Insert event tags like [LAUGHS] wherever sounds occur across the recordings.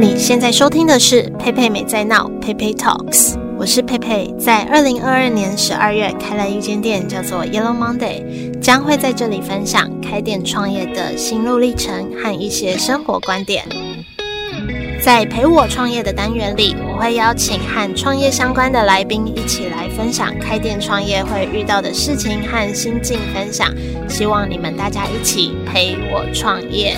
你现在收听的是佩佩美在闹，佩佩 Talks，我是佩佩，在二零二二年十二月开了一间店，叫做 Yellow Monday，将会在这里分享开店创业的心路历程和一些生活观点。在陪我创业的单元里，我会邀请和创业相关的来宾一起来分享开店创业会遇到的事情和心境分享。希望你们大家一起陪我创业。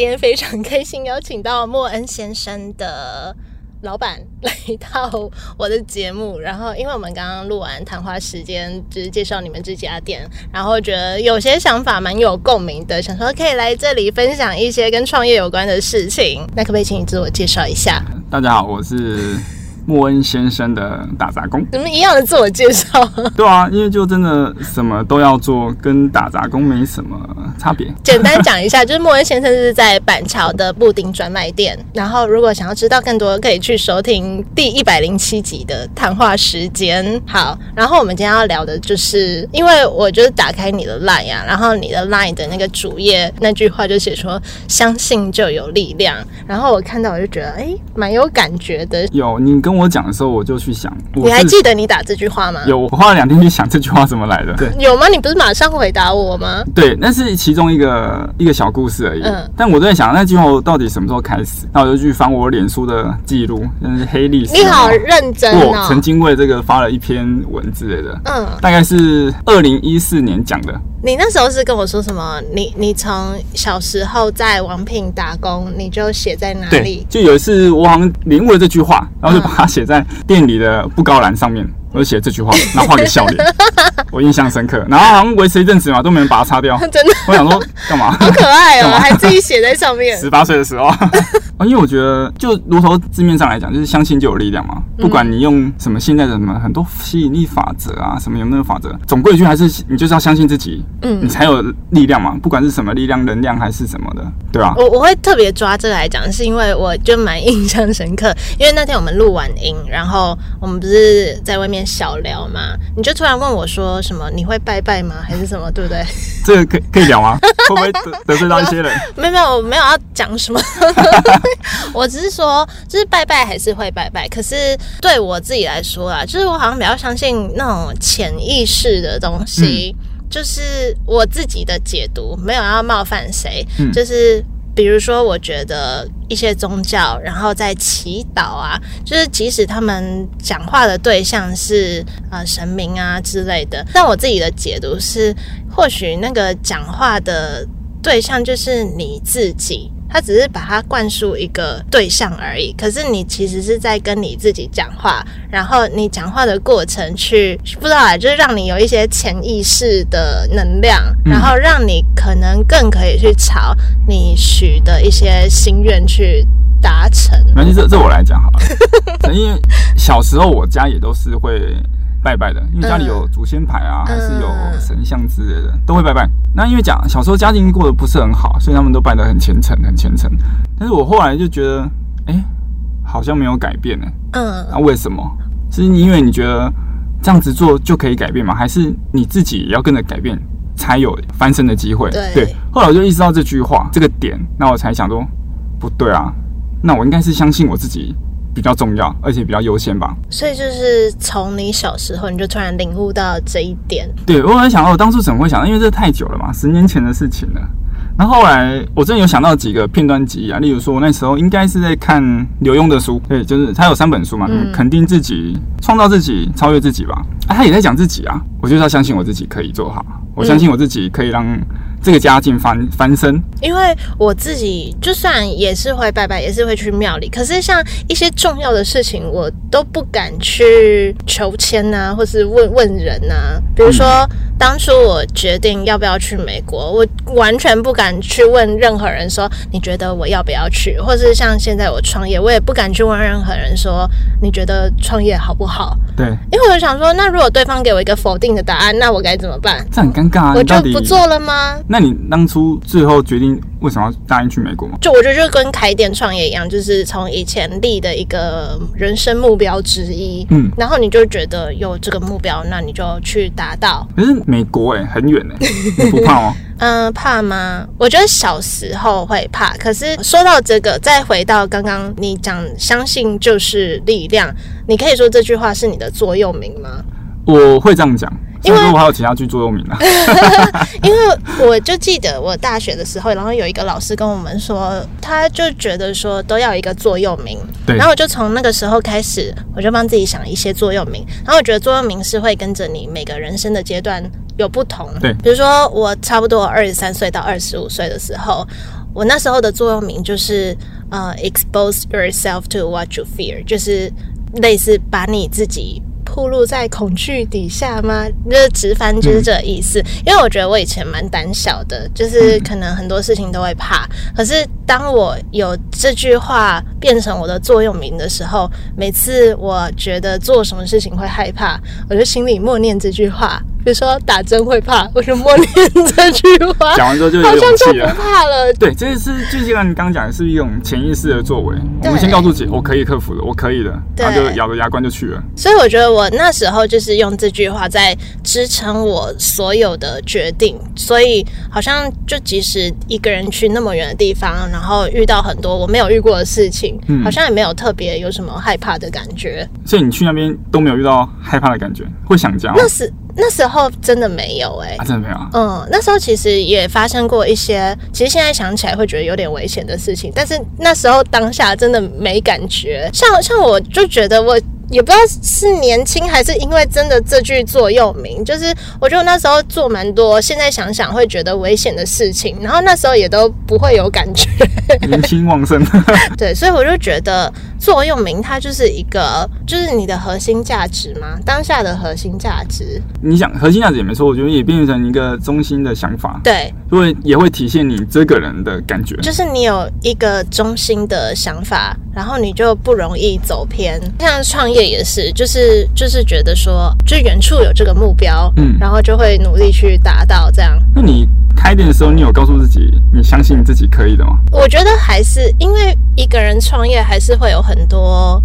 今天非常开心，邀请到莫恩先生的老板来到我的节目，然后因为我们刚刚录完谈话时间，就是介绍你们这家店，然后觉得有些想法蛮有共鸣的，想说可以来这里分享一些跟创业有关的事情。那可不可以请你自我介绍一下？大家好，我是。莫恩先生的打杂工，怎么一样的自我介绍？[LAUGHS] 对啊，因为就真的什么都要做，跟打杂工没什么差别。简单讲一下，就是莫恩先生是在板桥的布丁专卖店。然后，如果想要知道更多，可以去收听第一百零七集的谈话时间。好，然后我们今天要聊的就是，因为我就是打开你的 LINE 啊，然后你的 LINE 的那个主页那句话就写说“相信就有力量”，然后我看到我就觉得，哎，蛮有感觉的。有你跟我。我讲的时候，我就去想，你还记得你打这句话吗？有，我花了两天去想这句话怎么来的。对，有吗？你不是马上回答我吗？对，那是其中一个一个小故事而已。嗯，但我在想那句话到底什么时候开始？那我就去翻我脸书的记录，那是黑历史。你好认真哦！我曾经为这个发了一篇文之类的。嗯，大概是二零一四年讲的。你那时候是跟我说什么？你你从小时候在王品打工，你就写在哪里？就有一次我好像领悟了这句话，然后就把它写在店里的布告栏上面。我就写这句话，然后画个笑脸，[LAUGHS] 我印象深刻。然后好像维持一阵子嘛，都没人把它擦掉。[LAUGHS] 真的？我想说干嘛？[LAUGHS] 好可爱哦，还自己写在上面。十八岁的时候啊，因为我觉得就如同字面上来讲，就是相信就有力量嘛。不管你用什么现在的什么很多吸引力法则啊，什么有没有法则，总归一句还是你就是要相信自己，嗯，你才有力量嘛。不管是什么力量、能量还是什么的，对吧？我我会特别抓这个来讲，是因为我就蛮印象深刻。因为那天我们录完音，然后我们不是在外面小聊嘛。你就突然问我说什么？你会拜拜吗？还是什么？对不对？[LAUGHS] 这个可以可以聊吗？[LAUGHS] 会不会得得罪到一些人？[LAUGHS] 没有没有，我没有要讲什么。我只是说，就是拜拜还是会拜拜。可是对我自己来说啊，就是我好像比较相信那种潜意识的东西。嗯、就是我自己的解读，没有要冒犯谁。嗯、就是。比如说，我觉得一些宗教，然后在祈祷啊，就是即使他们讲话的对象是呃神明啊之类的，但我自己的解读是，或许那个讲话的对象就是你自己。他只是把它灌输一个对象而已，可是你其实是在跟你自己讲话，然后你讲话的过程去不知道啊，就是让你有一些潜意识的能量，然后让你可能更可以去朝你许的一些心愿去达成。没关系，这这我来讲好了，[LAUGHS] 因为小时候我家也都是会。拜拜的，因为家里有祖先牌啊，还是有神像之类的，都会拜拜。那因为讲小时候家境过得不是很好，所以他们都拜得很虔诚，很虔诚。但是我后来就觉得，哎，好像没有改变呢。嗯，那为什么？是因为你觉得这样子做就可以改变吗？还是你自己也要跟着改变，才有翻身的机会？对，对。后来我就意识到这句话这个点，那我才想说，不对啊，那我应该是相信我自己。比较重要，而且比较优先吧。所以就是从你小时候，你就突然领悟到这一点。对，我很想到，我当初怎么会想到？因为这太久了嘛，十年前的事情了。然后后来我真的有想到几个片段记忆啊，例如说，我那时候应该是在看刘墉的书，对，就是他有三本书嘛，嗯、肯定自己、创造自己、超越自己吧。啊，他也在讲自己啊，我就是要相信我自己可以做好，我相信我自己可以让。这个家境翻翻身，因为我自己就算也是会拜拜，也是会去庙里，可是像一些重要的事情，我都不敢去求签呐、啊，或是问问人呐、啊。比如说，当初我决定要不要去美国，我完全不敢去问任何人说你觉得我要不要去，或是像现在我创业，我也不敢去问任何人说你觉得创业好不好？对，因为我想说，那如果对方给我一个否定的答案，那我该怎么办？这很尴尬啊！我就不做了吗？那你当初最后决定为什么要答应去美国吗？就我觉得就跟开店创业一样，就是从以前立的一个人生目标之一。嗯，然后你就觉得有这个目标，那你就去达到。可是美国哎、欸，很远哎、欸，[LAUGHS] 你不怕吗？嗯、呃，怕吗？我觉得小时候会怕。可是说到这个，再回到刚刚你讲，相信就是力量。你可以说这句话是你的座右铭吗？我会这样讲。因为我还有其他剧座右铭呢，[LAUGHS] 因为我就记得我大学的时候，然后有一个老师跟我们说，他就觉得说都要一个座右铭，对。然后我就从那个时候开始，我就帮自己想一些座右铭。然后我觉得座右铭是会跟着你每个人生的阶段有不同，对。比如说我差不多二十三岁到二十五岁的时候，我那时候的座右铭就是呃，expose yourself to what you fear，就是类似把你自己。暴露在恐惧底下吗？就直翻就是这意思。因为我觉得我以前蛮胆小的，就是可能很多事情都会怕。可是当我有这句话变成我的座右铭的时候，每次我觉得做什么事情会害怕，我就心里默念这句话。比如说打针会怕，我就默念这句话。讲完之后就好像就不怕了。对，这是就像你刚刚讲的，是一种潜意识的作为。我们先告诉自己，我可以克服的，我可以的，然后就咬着牙关就去了。所以我觉得我那时候就是用这句话在支撑我所有的决定。所以好像就即使一个人去那么远的地方，然后遇到很多我没有遇过的事情，嗯，好像也没有特别有什么害怕的感觉。所以你去那边都没有遇到害怕的感觉，会想家吗？那是。那时候真的没有哎、欸啊，真的没有。嗯，那时候其实也发生过一些，其实现在想起来会觉得有点危险的事情，但是那时候当下真的没感觉。像像我就觉得我。也不知道是年轻还是因为真的这句座右铭，就是我觉得那时候做蛮多，现在想想会觉得危险的事情，然后那时候也都不会有感觉，[LAUGHS] 年轻旺盛。[LAUGHS] 对，所以我就觉得座右铭它就是一个，就是你的核心价值嘛，当下的核心价值。你想核心价值也没错，我觉得也变成一个中心的想法，对，因为也会体现你这个人的感觉，就是你有一个中心的想法，然后你就不容易走偏，像创业。也是，就是就是觉得说，就远处有这个目标，嗯，然后就会努力去达到这样。那你开店的时候，你有告诉自己，你相信自己可以的吗？我觉得还是因为一个人创业，还是会有很多，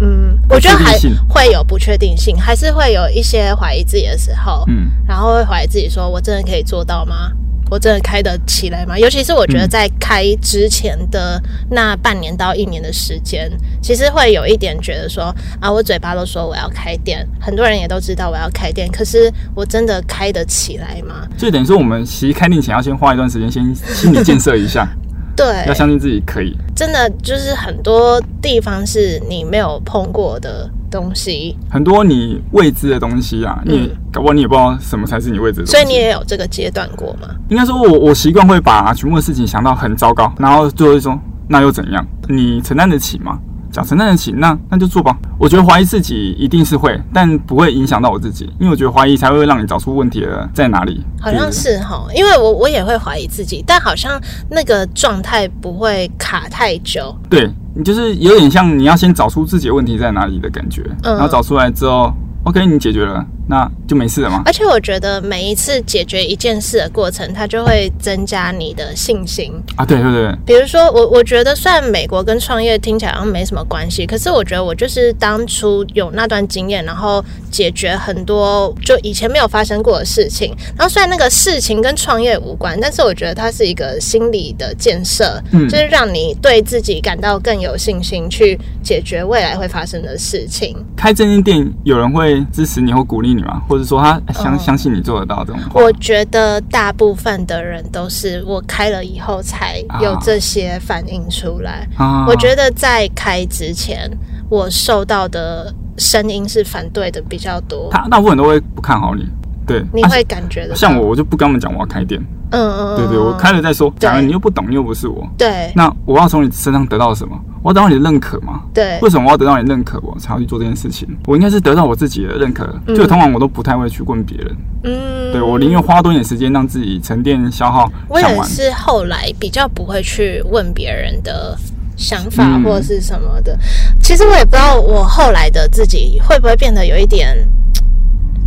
嗯，我觉得还会有不确定性，还是会有一些怀疑自己的时候，嗯，然后会怀疑自己，说我真的可以做到吗？我真的开得起来吗？尤其是我觉得在开之前的那半年到一年的时间，嗯，其实会有一点觉得说啊，我嘴巴都说我要开店，很多人也都知道我要开店，可是我真的开得起来吗？就等于说，我们其实开店前要先花一段时间，先心理建设一下。[LAUGHS] 对，要相信自己可以。真的就是很多地方是你没有碰过的东西，很多你未知的东西啊，你搞不好你也不知道什么才是你未知的东西。所以你也有这个阶段过吗？应该说我，我我习惯会把全部的事情想到很糟糕，然后最后就说那又怎样？你承担得起吗？讲承担得起，那那就做吧。我觉得怀疑自己一定是会，但不会影响到我自己，因为我觉得怀疑才会让你找出问题的在哪里。好像是哈，因为我我也会怀疑自己，但好像那个状态不会卡太久。对，你就是有点像你要先找出自己的问题在哪里的感觉，嗯，然后找出来之后。OK，你解决了，那就没事了吗？而且我觉得每一次解决一件事的过程，它就会增加你的信心啊！对对对。比如说，我我觉得虽然美国跟创业听起来好像没什么关系，可是我觉得我就是当初有那段经验，然后解决很多就以前没有发生过的事情。然后虽然那个事情跟创业无关，但是我觉得它是一个心理的建设，嗯，就是让你对自己感到更有信心，去解决未来会发生的事情。开这间店，有人会。会支持你或鼓励你吗？或者说他相、嗯、相信你做得到这种？我觉得大部分的人都是我开了以后才有这些反应出来。啊、我觉得在开之前，我受到的声音是反对的比较多。他大部分都会不看好你，对，你会感觉的、啊。像我，我就不跟他们讲我要开店。嗯嗯，对对，我开了再说。假如你又不懂，你又不是我。对，那我要从你身上得到什么？我要得到你的认可吗？对，为什么我要得到你的认可，我才要去做这件事情？我应该是得到我自己的认可。嗯、就通常我都不太会去问别人。嗯，对，我宁愿花多点时间让自己沉淀消耗。我也是后来比较不会去问别人的想法或者是什么的、嗯。其实我也不知道我后来的自己会不会变得有一点，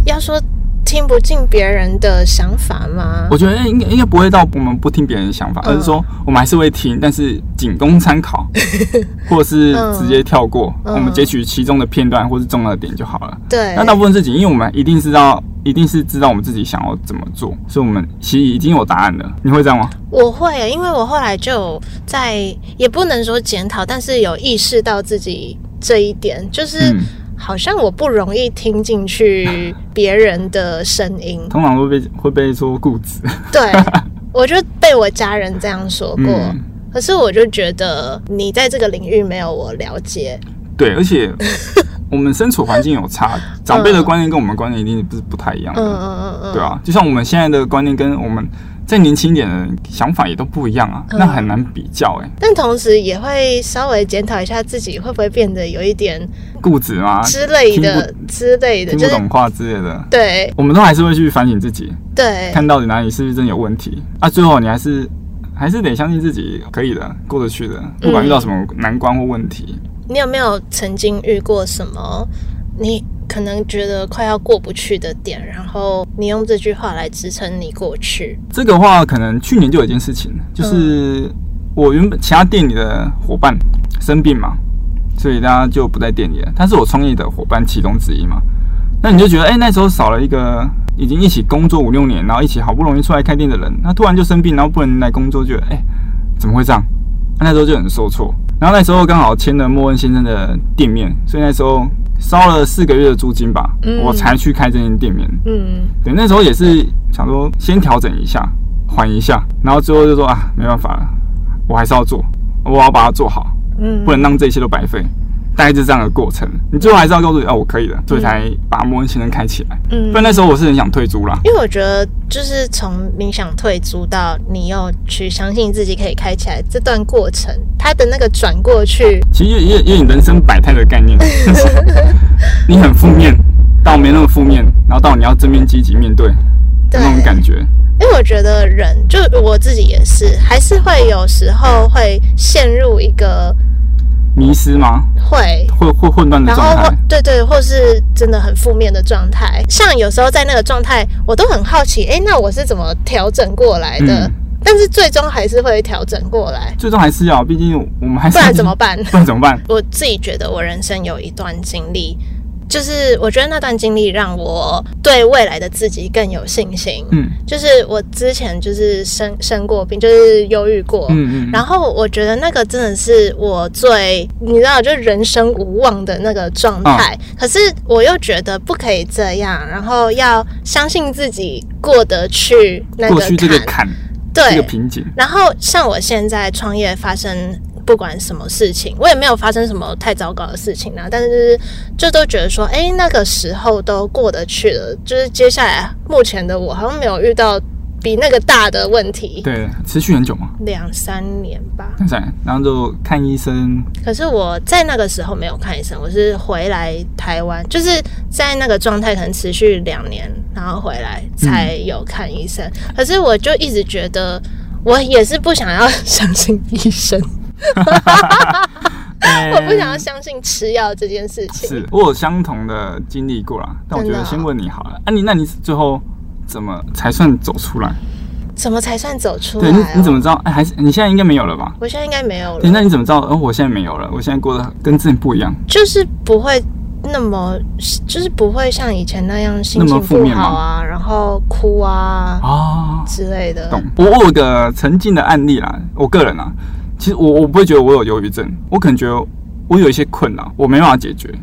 要说听不进别人的想法吗？我觉得应该应该不会到我们不听别人的想法，嗯、而是说我们还是会听，但是仅供参考，[LAUGHS] 或者是直接跳过，嗯、我们截取其中的片段或是重要的点就好了。对，那大部分事情，因为我们一定是要，一定是知道我们自己想要怎么做，所以我们其实已经有答案了。你会这样吗？我会，因为我后来就在，也不能说检讨，但是有意识到自己这一点，就是。嗯好像我不容易听进去 [LAUGHS] 别人的声音，通常会被会被说固执。对，[LAUGHS] 我就被我家人这样说过。嗯、可是我就觉得你在这个领域没有我了解。对，而且 [LAUGHS] 我们身处环境有差，长辈的观念跟我们观念一定不是不太一样的。嗯嗯嗯嗯，对啊，就像我们现在的观念跟我们。再年轻一点的想法也都不一样啊，嗯、那很难比较哎、欸。但同时也会稍微检讨一下自己，会不会变得有一点固执吗？之类的之类的，听不懂话之类的。对，我们都还是会去反省自己，对，看到底哪里是不是真有问题啊？最后你还是还是得相信自己可以的，过得去的，不管遇到什么难关或问题。嗯、你有没有曾经遇过什么？你可能觉得快要过不去的点，然后你用这句话来支撑你过去。这个话可能去年就有一件事情，就是我原本其他店里的伙伴生病嘛，所以大家就不在店里了。他是我创业的伙伴其中之一嘛，那你就觉得，哎，那时候少了一个已经一起工作五六年，然后一起好不容易出来开店的人，他突然就生病，然后不能来工作，觉得，哎，怎么会这样？那时候就很受挫。然后那时候刚好签了莫恩先生的店面，所以那时候。烧了四个月的租金吧，嗯、我才去开这间店面。嗯，对，那时候也是想说先调整一下，缓一下，然后最后就说啊，没办法了，我还是要做，我要把它做好，嗯，不能让这一切都白费。大概就是这样的过程，你最后还是要告诉你，哦，我可以的，所以才把摩恩先生开起来。嗯，不然那时候我是很想退租啦。因为我觉得，就是从你想退租到你又去相信自己可以开起来这段过程，它的那个转过去，其实也也也有人生百态的概念。[LAUGHS] 你很负面，到没那么负面，然后到你要正面积极面对，对那种感觉。因为我觉得人，就我自己也是，还是会有时候会陷入一个。迷失吗？会，会会混乱的状态。对对，或是真的很负面的状态。像有时候在那个状态，我都很好奇，哎、欸，那我是怎么调整过来的？嗯、但是最终还是会调整过来。最终还是要，毕竟我们还是。不然怎么办？[LAUGHS] 不然怎么办？我自己觉得，我人生有一段经历。就是我觉得那段经历让我对未来的自己更有信心。嗯，就是我之前就是生生过病，就是忧郁过。嗯嗯。然后我觉得那个真的是我最你知道，就人生无望的那个状态。可是我又觉得不可以这样，然后要相信自己过得去那个坎。过去这个坎，对，这个瓶颈。然后像我现在创业发生。不管什么事情，我也没有发生什么太糟糕的事情啊。但是就是，就都觉得说，哎、欸，那个时候都过得去了。就是接下来，目前的我好像没有遇到比那个大的问题。对，持续很久吗？两三年吧。两三年，然后就看医生。可是我在那个时候没有看医生，我是回来台湾，就是在那个状态可能持续两年，然后回来才有看医生。嗯、可是我就一直觉得，我也是不想要相信医生。[LAUGHS] 我不想要相信吃药这件事情。是我有相同的经历过啦，但我觉得先问你好了。啊，你那你最后怎么才算走出来？怎么才算走出来？对，你你怎么知道？哎，还是你现在应该没有了吧？我现在应该没有了。那你怎么知道？哦，我现在没有了，我现在过得跟之前不一样。就是不会那么，就是不会像以前那样心情不好啊，然后哭啊啊之类的。懂。我我有个曾经的案例啦，我个人啊。其实我我不会觉得我有忧郁症，我可能觉得我有一些困扰，我没办法解决，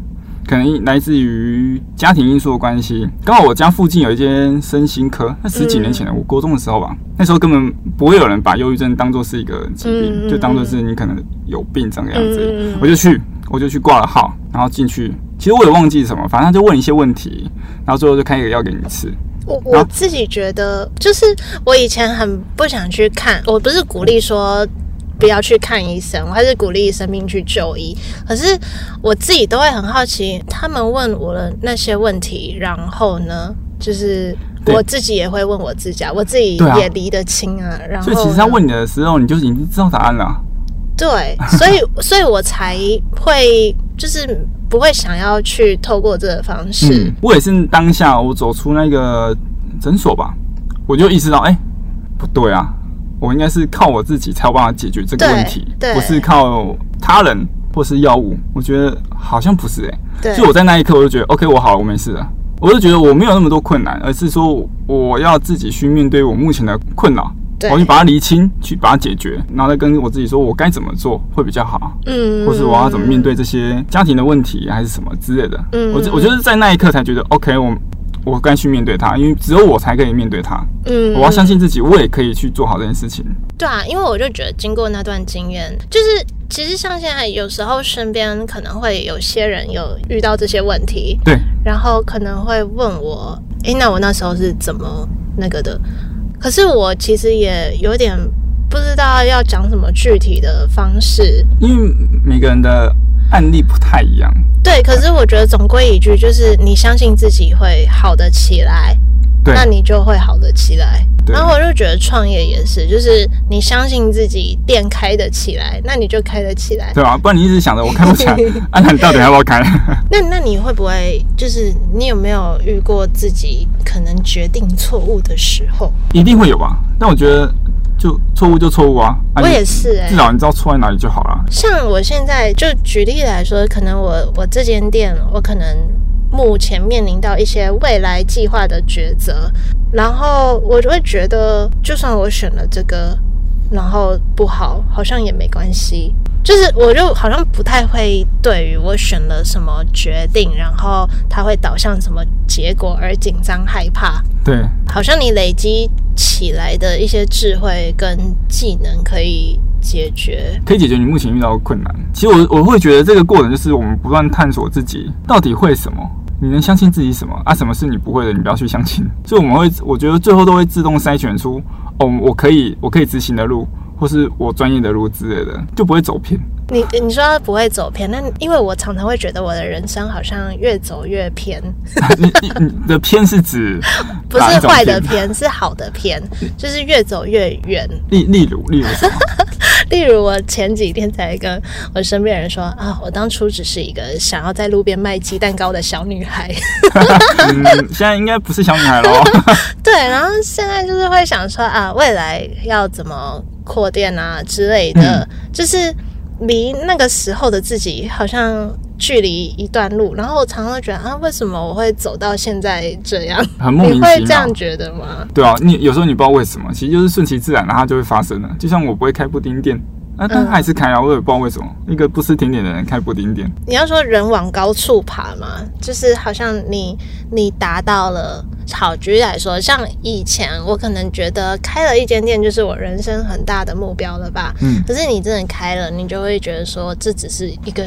可能来自于家庭因素的关系。刚好我家附近有一间身心科，那十几年前，我高中的时候吧，那时候根本不会有人把忧郁症当做是一个疾病，就当做是你可能有病这个样子。我就去，我就去挂了号，然后进去。其实我也忘记什么，反正他就问一些问题，然后最后就开一个药给你吃。我我自己觉得，就是我以前很不想去看，我不是鼓励说。不要去看医生，我还是鼓励生病去就医。可是我自己都会很好奇，他们问我的那些问题，然后呢，就是我自己也会问我自己，啊，我自己也离得清啊。然后，所以其实他问你的时候，你就已经知道答案了。对，所以所以我才会就是不会想要去透过这个方式。嗯，我也是当下我走出那个诊所吧，我就意识到，哎、欸，不对啊，我应该是靠我自己才有办法解决这个问题，不是靠他人或是药物。我觉得好像不是哎、欸，就我在那一刻我就觉得，OK，我好了，我没事了。我就觉得我没有那么多困难，而是说我要自己去面对我目前的困扰。我去把它厘清，去把它解决，然后再跟我自己说，我该怎么做会比较好，嗯，或是我要怎么面对这些家庭的问题，还是什么之类的，嗯，我我就是在那一刻才觉得，OK，我我该去面对它，因为只有我才可以面对它，嗯，我要相信自己，我也可以去做好这件事情。对啊，因为我就觉得经过那段经验，就是其实像现在有时候身边可能会有些人有遇到这些问题，对，然后可能会问我，诶，那我那时候是怎么那个的？可是我其实也有点不知道要讲什么具体的方式，因为每个人的案例不太一样。对，可是我觉得总归一句就是，你相信自己会好得起来，那你就会好得起来。然后我就觉得创业也是，就是你相信自己店开得起来，那你就开得起来，对吧？不然你一直想着我开不起来，[LAUGHS] 啊，那你到底要不要开？[LAUGHS] 那那你会不会就是你有没有遇过自己可能决定错误的时候？一定会有吧？但我觉得就错误就错误啊。啊我也是、欸，至少你知道错在哪里就好了。像我现在就举例来说，可能我我这间店，我可能。目前面临到一些未来计划的抉择，然后我就会觉得，就算我选了这个，然后不好，好像也没关系。就是我就好像不太会对于我选了什么决定，然后它会导向什么结果而紧张害怕。对，好像你累积起来的一些智慧跟技能可以解决，可以解决你目前遇到的困难。其实我我会觉得这个过程就是我们不断探索自己到底会什么。你能相信自己什么啊？什么是你不会的？你不要去相信。所以我们会，我觉得最后都会自动筛选出哦，我可以，我可以执行的路，或是我专业的路之类的，就不会走偏。你你说不会走偏，那因为我常常会觉得我的人生好像越走越偏。[LAUGHS] 你你你的偏是指 [LAUGHS] 不是坏的偏，是好的偏，就是越走越远。[LAUGHS] 例例如例如？例如，我前几天才跟我身边人说啊，我当初只是一个想要在路边卖鸡蛋糕的小女孩。嗯，现在应该不是小女孩喽。对，然后现在就是会想说啊，未来要怎么扩店啊之类的，嗯、就是离那个时候的自己好像距离一段路。然后我常常会觉得啊，为什么我会走到现在这样？很莫名其妙。你会这样觉得吗？对啊，你有时候你不知道为什么，其实就是顺其自然，然后它就会发生了。就像我不会开布丁店。那他还是开啊，我也不知道为什么一个不吃甜点的人开不丁点。你要说人往高处爬嘛，就是好像你你达到了。好，举例来说，像以前我可能觉得开了一间店就是我人生很大的目标了吧。嗯。可是你真的开了，你就会觉得说这只是一个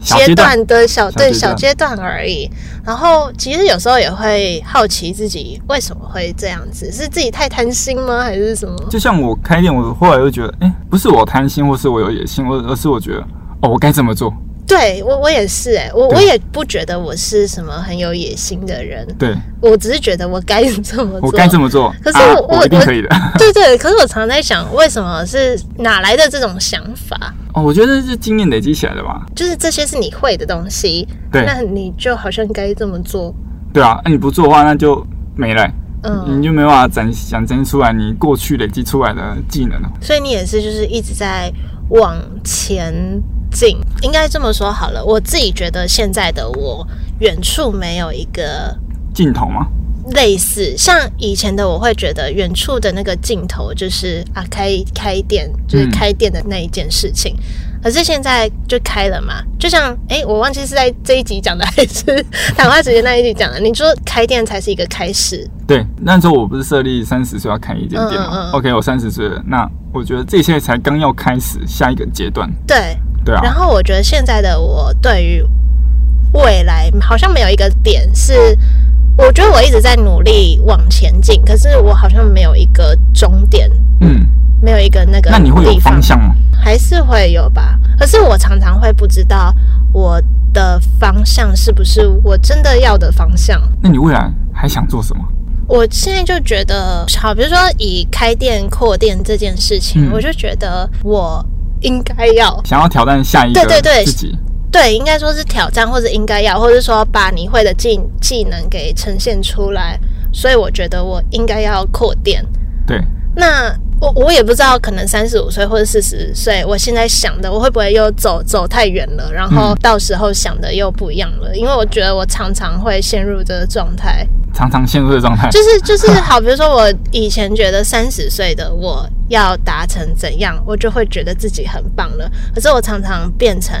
阶段的小，小对小阶段而已。然后其实有时候也会好奇自己为什么会这样子，是自己太贪心吗，还是什么？就像我开店，我后来又觉得，哎、欸，不是我贪心，或是我有野心，而而是我觉得，哦，我该怎么做？对我，我也是哎、欸，我我也不觉得我是什么很有野心的人。对，我只是觉得我该 [LAUGHS] 这么做，我该这么做。可是我、啊、我一定可以的。对对，可是我常在想，为什么是哪来的这种想法？哦，我觉得是经验累积起来的吧。就是这些是你会的东西，对，那你就好像该这么做。对啊，那你不做的话，那就没了，嗯，你就没办法展想展现出来你过去累积出来的技能了。所以你也是，就是一直在往前。进应该这么说好了，我自己觉得现在的我，远处没有一个镜头吗？类似像以前的我会觉得远处的那个镜头就是啊，开开店就是开店的那一件事情，嗯、可是现在就开了嘛，就像哎、欸，我忘记是在这一集讲的还是 [LAUGHS] 谈话直接那一集讲的，你说开店才是一个开始。对，那时候我不是设立三十岁要开一间店吗？嗯嗯嗯，OK，我三十岁了，那我觉得这些才刚要开始下一个阶段。对。对啊，然后我觉得现在的我对于未来好像没有一个点是，我觉得我一直在努力往前进，可是我好像没有一个终点，嗯，没有一个那个。那你会有方向吗？还是会有吧？可是我常常会不知道我的方向是不是我真的要的方向。那你未来还想做什么？我现在就觉得，好，比如说以开店扩店这件事情，嗯，我就觉得我。应该要想要挑战下一个对对，对自己，对，应该说是挑战，或者应该要，或者说把你会的技技能给呈现出来。所以我觉得我应该要扩店。对，那。我我也不知道，可能三十五岁或者四十岁，我现在想的，我会不会又走走太远了？然后到时候想的又不一样了。因为我觉得我常常会陷入这个状态，常常陷入这个状态，就是就是好，比如说我以前觉得三十岁的我要达成怎样，我就会觉得自己很棒了。可是我常常变成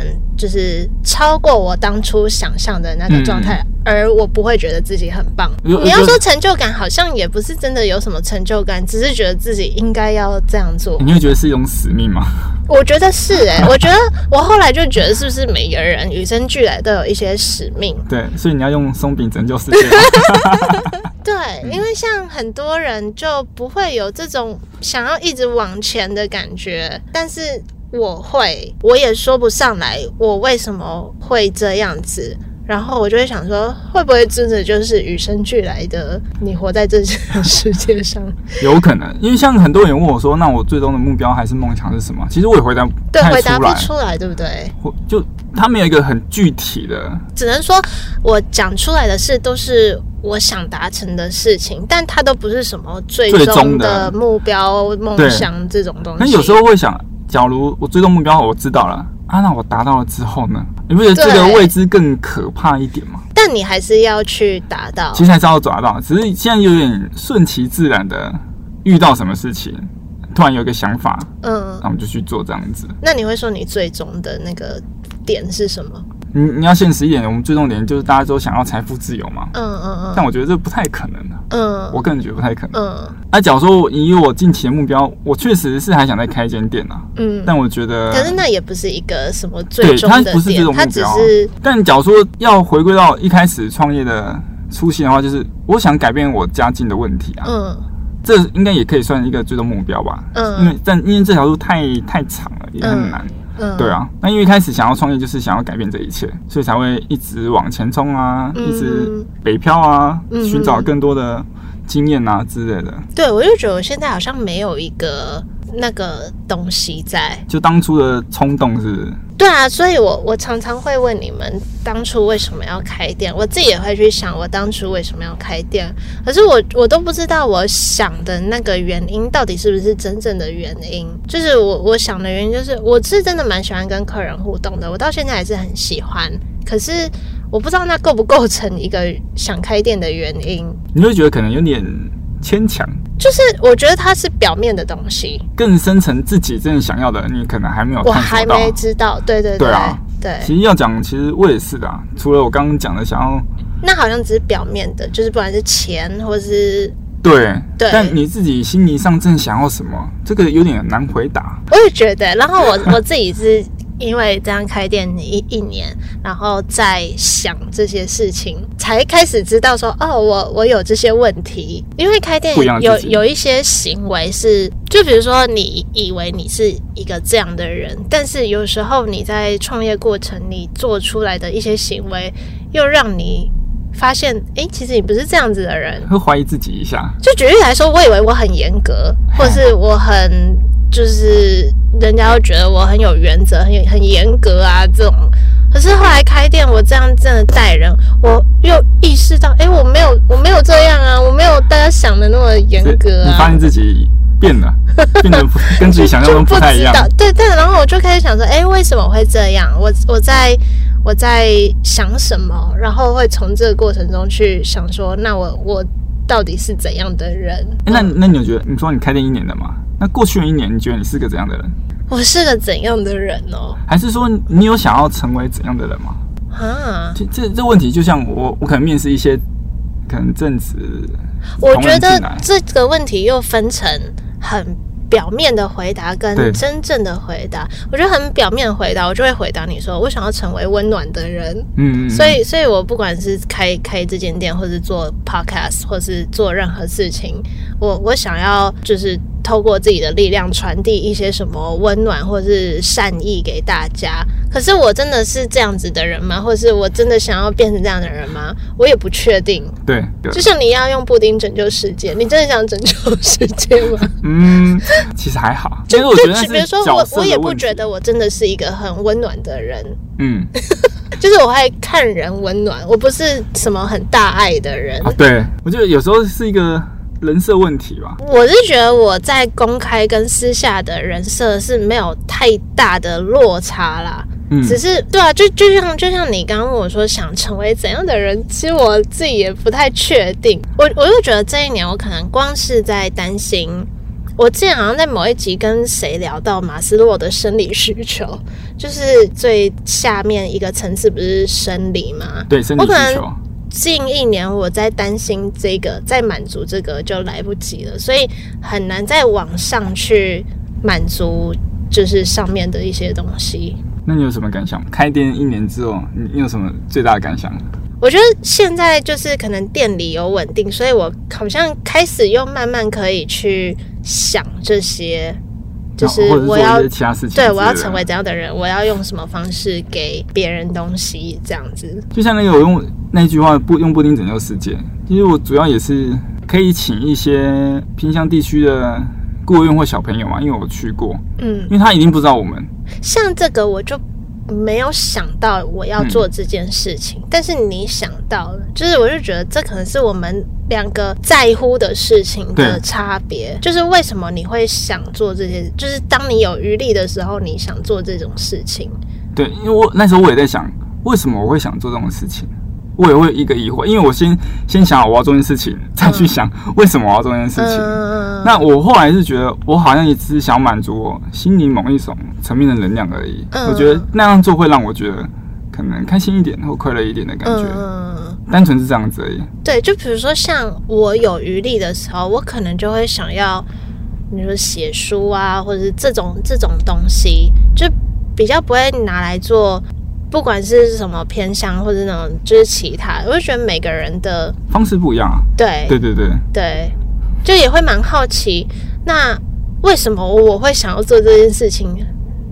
就是超过我当初想象的那个状态。嗯而我不会觉得自己很棒。你要说成就感，好像也不是真的有什么成就感，只是觉得自己应该要这样做。你会觉得是一种使命吗？我觉得是哎、欸，[LAUGHS] 我觉得我后来就觉得，是不是每个人与生俱来都有一些使命？对，所以你要用松饼拯救世界。[LAUGHS] [LAUGHS] 对，因为像很多人就不会有这种想要一直往前的感觉，但是我会，我也说不上来我为什么会这样子。然后我就会想说，会不会真的就是与生俱来的？你活在这个世界上，有可能。因为像很多人问我说，那我最终的目标还是梦想是什么？其实我也回答不对，回答不出来，对不对？就他没有一个很具体的，只能说我讲出来的事都是我想达成的事情，但它都不是什么最终的目标、梦想这种东西。那有时候会想，假如我最终目标我知道了。啊，那我达到了之后呢？你不觉得这个未知更可怕一点吗？但你还是要去达到，其实还是要抓到，只是现在有点顺其自然的，遇到什么事情，突然有一个想法，嗯，那我们就去做这样子。那你会说你最终的那个点是什么？你你要现实一点，我们最重点就是大家都想要财富自由嘛。嗯嗯嗯。但我觉得这不太可能的。嗯。我个人觉得不太可能。嗯。那假如说以我近期的目标，我确实是还想再开一间店啊。嗯。但我觉得。可是那也不是一个什么最终的点。它不是这种目标。它只是。但假如说要回归到一开始创业的初心的话，就是我想改变我家境的问题啊。嗯。这应该也可以算一个最终目标吧。嗯。因为但因为这条路太太长了，也很难。嗯，对啊，那因为一开始想要创业，就是想要改变这一切，所以才会一直往前冲啊，嗯、一直北漂啊，寻、嗯、找更多的经验啊之类的。对，我就觉得我现在好像没有一个那个东西在，就当初的冲动是。是对啊，所以我我常常会问你们当初为什么要开店，我自己也会去想我当初为什么要开店，可是我我都不知道我想的那个原因到底是不是真正的原因。就是我我想的原因就是我是真的蛮喜欢跟客人互动的，我到现在还是很喜欢，可是我不知道那构不构成一个想开店的原因。你会觉得可能有点牵强。就是我觉得它是表面的东西，更深层自己真的想要的，你可能还没有。我还没知道，对对对，对啊，对。其实要讲，其实我也是的，除了我刚刚讲的想要，那好像只是表面的，就是不管是钱或是对对，但你自己心理上正想要什么，这个有点难回答。我也觉得，然后我 [LAUGHS] 我自己是。因为这样开店一一年，然后再想这些事情，才开始知道说，哦，我我有这些问题。因为开店有有一些行为是，就比如说你以为你是一个这样的人，但是有时候你在创业过程你做出来的一些行为，又让你发现，诶，其实你不是这样子的人，会怀疑自己一下。就举例来说，我以为我很严格，或是我很。就是人家会觉得我很有原则，很很严格啊，这种。可是后来开店，我这样真的带人，我又意识到，哎、欸，我没有，我没有这样啊，我没有大家想的那么严格啊。你发现自己变了，变 [LAUGHS] 得跟自己想象中不太一样。对对，然后我就开始想说，哎、欸，为什么会这样？我我在我在想什么？然后会从这个过程中去想说，那我我到底是怎样的人？欸、那那你有觉得，你说你开店一年的吗？那过去的一年，你觉得你是个怎样的人？我是个怎样的人哦？还是说你有想要成为怎样的人吗？啊，这这这问题就像我，我可能面试一些可能正职，我觉得这个问题又分成很表面的回答跟真正的回答。我觉得很表面的回答，我就会回答你说，我想要成为温暖的人。嗯，嗯，嗯，所以所以我不管是开开这间店，或是做 podcast，或是做任何事情，我我想要就是。透过自己的力量传递一些什么温暖或是善意给大家。可是我真的是这样子的人吗？或是我真的想要变成这样的人吗？我也不确定。对，对，就像你要用布丁拯救世界，你真的想拯救世界吗？嗯，其实还好。其实我觉得，比如说我，我也不觉得我真的是一个很温暖的人。嗯，[LAUGHS] 就是我会看人温暖，我不是什么很大爱的人。啊，对，我觉得有时候是一个。人设问题吧，我是觉得我在公开跟私下的人设是没有太大的落差啦。嗯，只是对啊，就就像就像你刚刚问我说想成为怎样的人，其实我自己也不太确定。我我就觉得这一年我可能光是在担心，我之前好像在某一集跟谁聊到马斯洛的生理需求，就是最下面一个层次不是生理吗？对，生理需求。近一年我在担心这个，在满足这个就来不及了，所以很难再往上去满足，就是上面的一些东西。那你有什么感想？开店一年之后，你有什么最大的感想？我觉得现在就是可能店里有稳定，所以我好像开始又慢慢可以去想这些。就是我要对，我要成为怎样的人，我要用什么方式给别人东西，这样子。就像那个我用那句话，不用布丁拯救世界。其实我主要也是可以请一些偏乡地区的孤儿院或小朋友嘛，因为我去过，嗯，因为他一定不知道我们。像这个我就。没有想到我要做这件事情，嗯，但是你想到了，就是我就觉得这可能是我们两个在乎的事情的差别。就是为什么你会想做这些？就是当你有余力的时候，你想做这种事情。对，因为我那时候我也在想，为什么我会想做这种事情。我也会一个疑惑，因为我先先想好我要做件事情，再去想为什么我要做这件事情。嗯、那我后来是觉得，我好像也只是想满足我心灵某一种层面的能量而已。嗯、我觉得那样做会让我觉得可能开心一点或快乐一点的感觉，嗯、单纯是这样子而已。对，就比如说像我有余力的时候，我可能就会想要，比如说写书啊，或者是这种这种东西，就比较不会拿来做。不管是什么偏向或者那种就是其他，我就觉得每个人的方式不一样啊。对对对对对，就也会蛮好奇，那为什么我会想要做这件事情？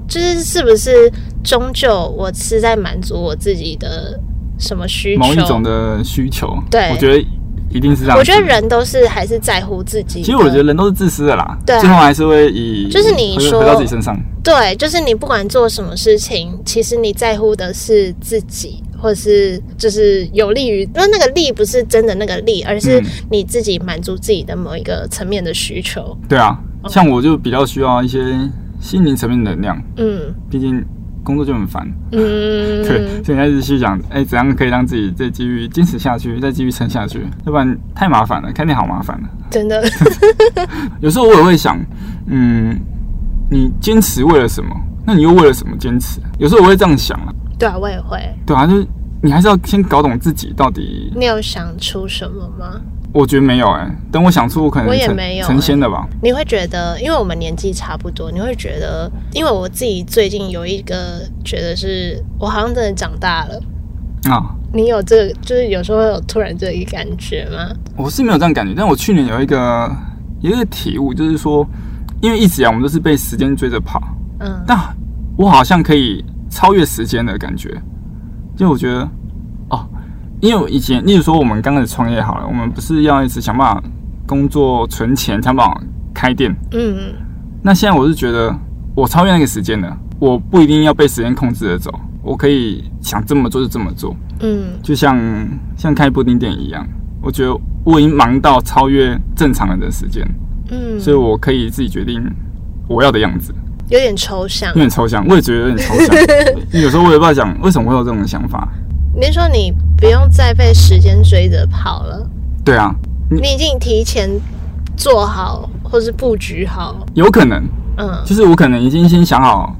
就是是不是终究我是在满足我自己的什么需求？某一种的需求？对，我觉得。一定是这样。我觉得人都是还是在乎自己。其实我觉得人都是自私的啦，对啊，最后还是会以就是你说回到自己身上。对，就是你不管做什么事情，其实你在乎的是自己，或者是就是有利于，因为那个利不是真的那个利，而是你自己满足自己的某一个层面的需求。对啊，像我就比较需要一些心灵层面的能量。嗯，毕竟。工作就很烦，嗯，[LAUGHS] 对，现在是去想，哎、欸，怎样可以让自己再继续坚持下去，再继续撑下去，要不然太麻烦了，开店好麻烦了，真的。[LAUGHS] 有时候我也会想，嗯，你坚持为了什么？那你又为了什么坚持？有时候我会这样想啊。对啊，我也会。对啊，就是你还是要先搞懂自己到底。你有想出什么吗？我觉得没有哎、欸，等我想出，我可能我也没有、欸、成仙的吧。你会觉得，因为我们年纪差不多，你会觉得，因为我自己最近有一个觉得是，我好像真的长大了啊。你有这个，就是有时候会有突然这一感觉吗？我是没有这样感觉，但我去年有一个有一个体悟，就是说，因为一直以来我们都是被时间追着跑，嗯，但我好像可以超越时间的感觉，就我觉得。因为以前，例如说我们刚开始创业好了，我们不是要一直想办法工作存钱，想办法开店。嗯嗯。那现在我是觉得，我超越那个时间了，我不一定要被时间控制着走，我可以想这么做就这么做。嗯。就像像开布丁店一样，我觉得我已经忙到超越正常人的时间。嗯。所以我可以自己决定我要的样子。有点抽象。有点抽象，我也觉得有点抽象。[LAUGHS] 有时候我也不知道讲为什么会有这种想法。你说你不用再被时间追着跑了？对啊，你已经提前做好或是布局好，有可能，嗯，就是我可能已经先想好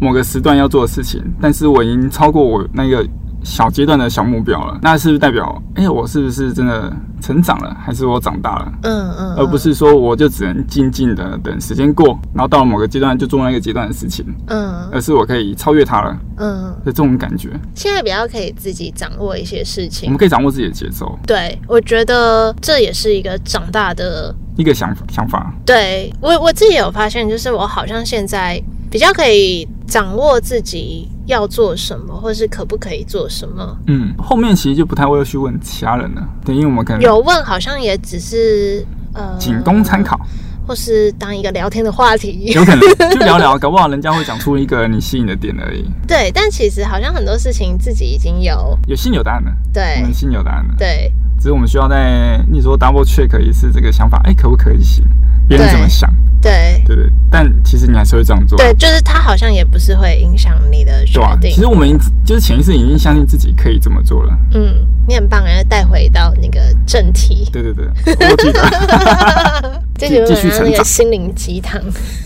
某个时段要做的事情，但是我已经超过我那个。小阶段的小目标了，那是不是代表，哎、欸，我是不是真的成长了，还是我长大了？嗯嗯，嗯，而不是说我就只能静静的等时间过，然后到了某个阶段就做那个阶段的事情。嗯，而是我可以超越它了。嗯，的这种感觉。现在比较可以自己掌握一些事情，我们可以掌握自己的节奏。对，我觉得这也是一个长大的一个想想法。对我我自己有发现，就是我好像现在比较可以掌握自己要做什么，或是可不可以做什么。嗯，后面其实就不太会去问其他人了，对，因为我们可能有问，好像也只是呃，仅供参考。或是当一个聊天的话题，有可能就聊聊，搞不好人家会讲出一个你吸引的点而已。[LAUGHS] 对，但其实好像很多事情自己已经有有心有答案了。对，我们心有答案了。对，只是我们需要在你说 double check 一次这个想法，哎、欸，可不可以行？别人怎么想？对，对对。但其实你还是会这样做。对，就是他好像也不是会影响你的决定。对啊，其实我们就是潜意识已经相信自己可以这么做了。嗯，你很棒，然后带回到那个正题。对对对，我记得。[LAUGHS] 这就继续那个心灵鸡汤，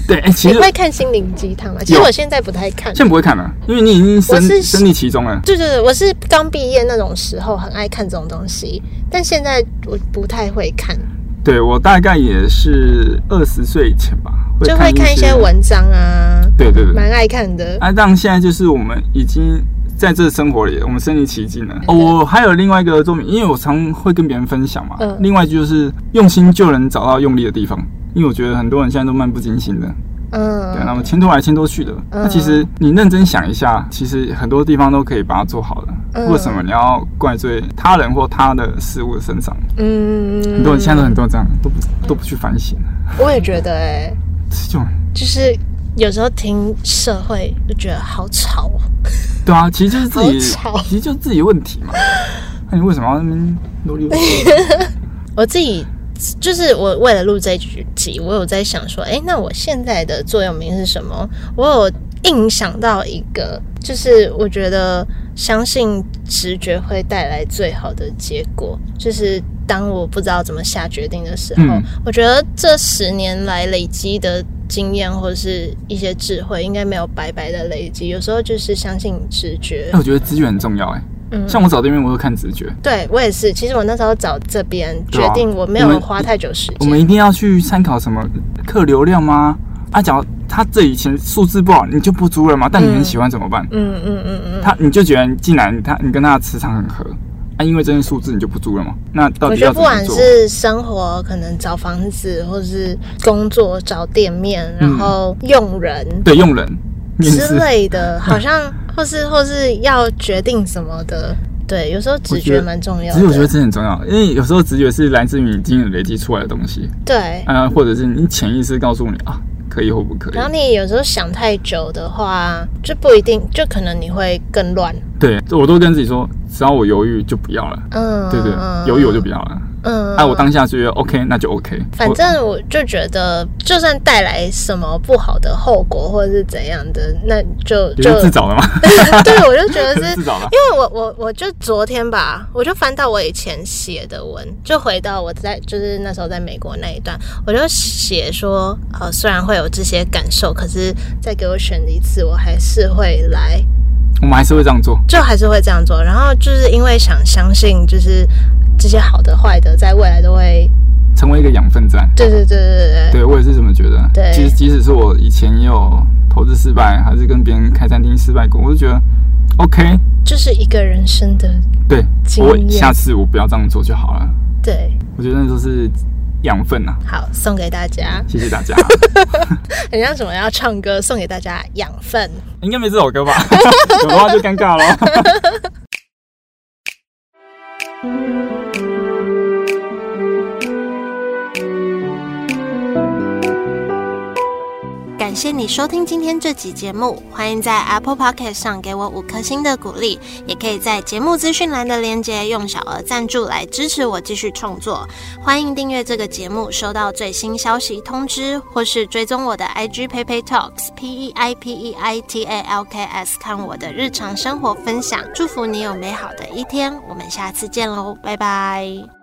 对，哎、欸，其实你会看心灵鸡汤吗？其实我现在不太看，现在不会看了，因为你已经身身历其中了。对对对，我是刚毕业那种时候很爱看这种东西，但现在我不太会看。对，我大概也是二十岁以前吧，会就会看一些文章啊，对对对，蛮爱看的。啊，但现在就是我们已经。在这生活里，我们身临其境了。哦，我还有另外一个作品，因为我常会跟别人分享嘛。嗯。另外就是用心就能找到用力的地方，因为我觉得很多人现在都漫不经心的。嗯。对，那么迁都来迁都去的。那其实你认真想一下，其实很多地方都可以把它做好的。为什么你要怪罪他人或他的事物的身上？嗯。很多人现在都很多这样，都不都不去反省。我也觉得，哎，这种就是有时候听社会就觉得好吵。对啊，其实就是自己，其实就是自己的问题嘛。那你为什么要努力？[LAUGHS] 我自己就是我为了录这一集，我有在想说，哎，那我现在的座右铭是什么？我有硬想到一个，就是我觉得相信直觉会带来最好的结果。就是当我不知道怎么下决定的时候，嗯、我觉得这十年来累积的。经验或者是一些智慧，应该没有白白的累积。有时候就是相信直觉。那我觉得资源很重要，哎，嗯，像我找这边，我都看直觉。对我也是。其实我那时候找这边，决定我没有花太久时间。我们一定要去参考什么客流量吗？啊，假如他这以前数字不好，你就不租了吗？但你很喜欢怎么办？嗯嗯嗯嗯。他你就觉得进来他你跟他的磁场很合。啊、因为这些数字你就不租了吗？那到底要？我觉得不管是生活，可能找房子，或是工作找店面，然后用人，嗯、对用人之类的，好像 [LAUGHS] 或是或是要决定什么的，对，有时候直觉蛮重要的。其实我觉得这很重要，因为有时候直觉是来自于你经验累积出来的东西。对，啊，或者是你潜意识告诉你啊。可以或不可以？然后你有时候想太久的话，就不一定，就可能你会更乱。对，我都跟自己说，只要我犹豫就不要了。嗯，对对，犹豫我就不要了。嗯，哎，我当下就觉得 OK，那就 OK。反正我就觉得，就算带来什么不好的后果或者是怎样的，那就就自找的嘛。[LAUGHS] 对，[LAUGHS] 我就觉得是自找的。因为我我我就昨天吧，我就翻到我以前写的文，就回到我在就是那时候在美国那一段，我就写说，呃，虽然会有这些感受，可是再给我选一次，我还是会来。我们还是会这样做，就还是会这样做。然后就是因为想相信，就是。这些好的坏的，在未来都会成为一个养分站。对对对对对，对我也是这么觉得。对，其实即使是我以前也有投资失败，还是跟别人开餐厅失败过，我就觉得 OK，就是一个人生的对。我下次我不要这样做就好了。对，我觉得那都是养分呐。好，送给大家，谢谢大家。人家怎么要唱歌送给大家养分？应该没这首歌吧？[LAUGHS] 有的话就尴尬了。[LAUGHS] [LAUGHS] 感谢你收听今天这集节目，欢迎在 Apple Podcast 上给我五颗星的鼓励，也可以在节目资讯栏的链接用小额赞助来支持我继续创作。欢迎订阅这个节目，收到最新消息通知，或是追踪我的 IG Peipei Talks P E I P E I T A L K S 看我的日常生活分享。祝福你有美好的一天，我们下次见喽，拜拜。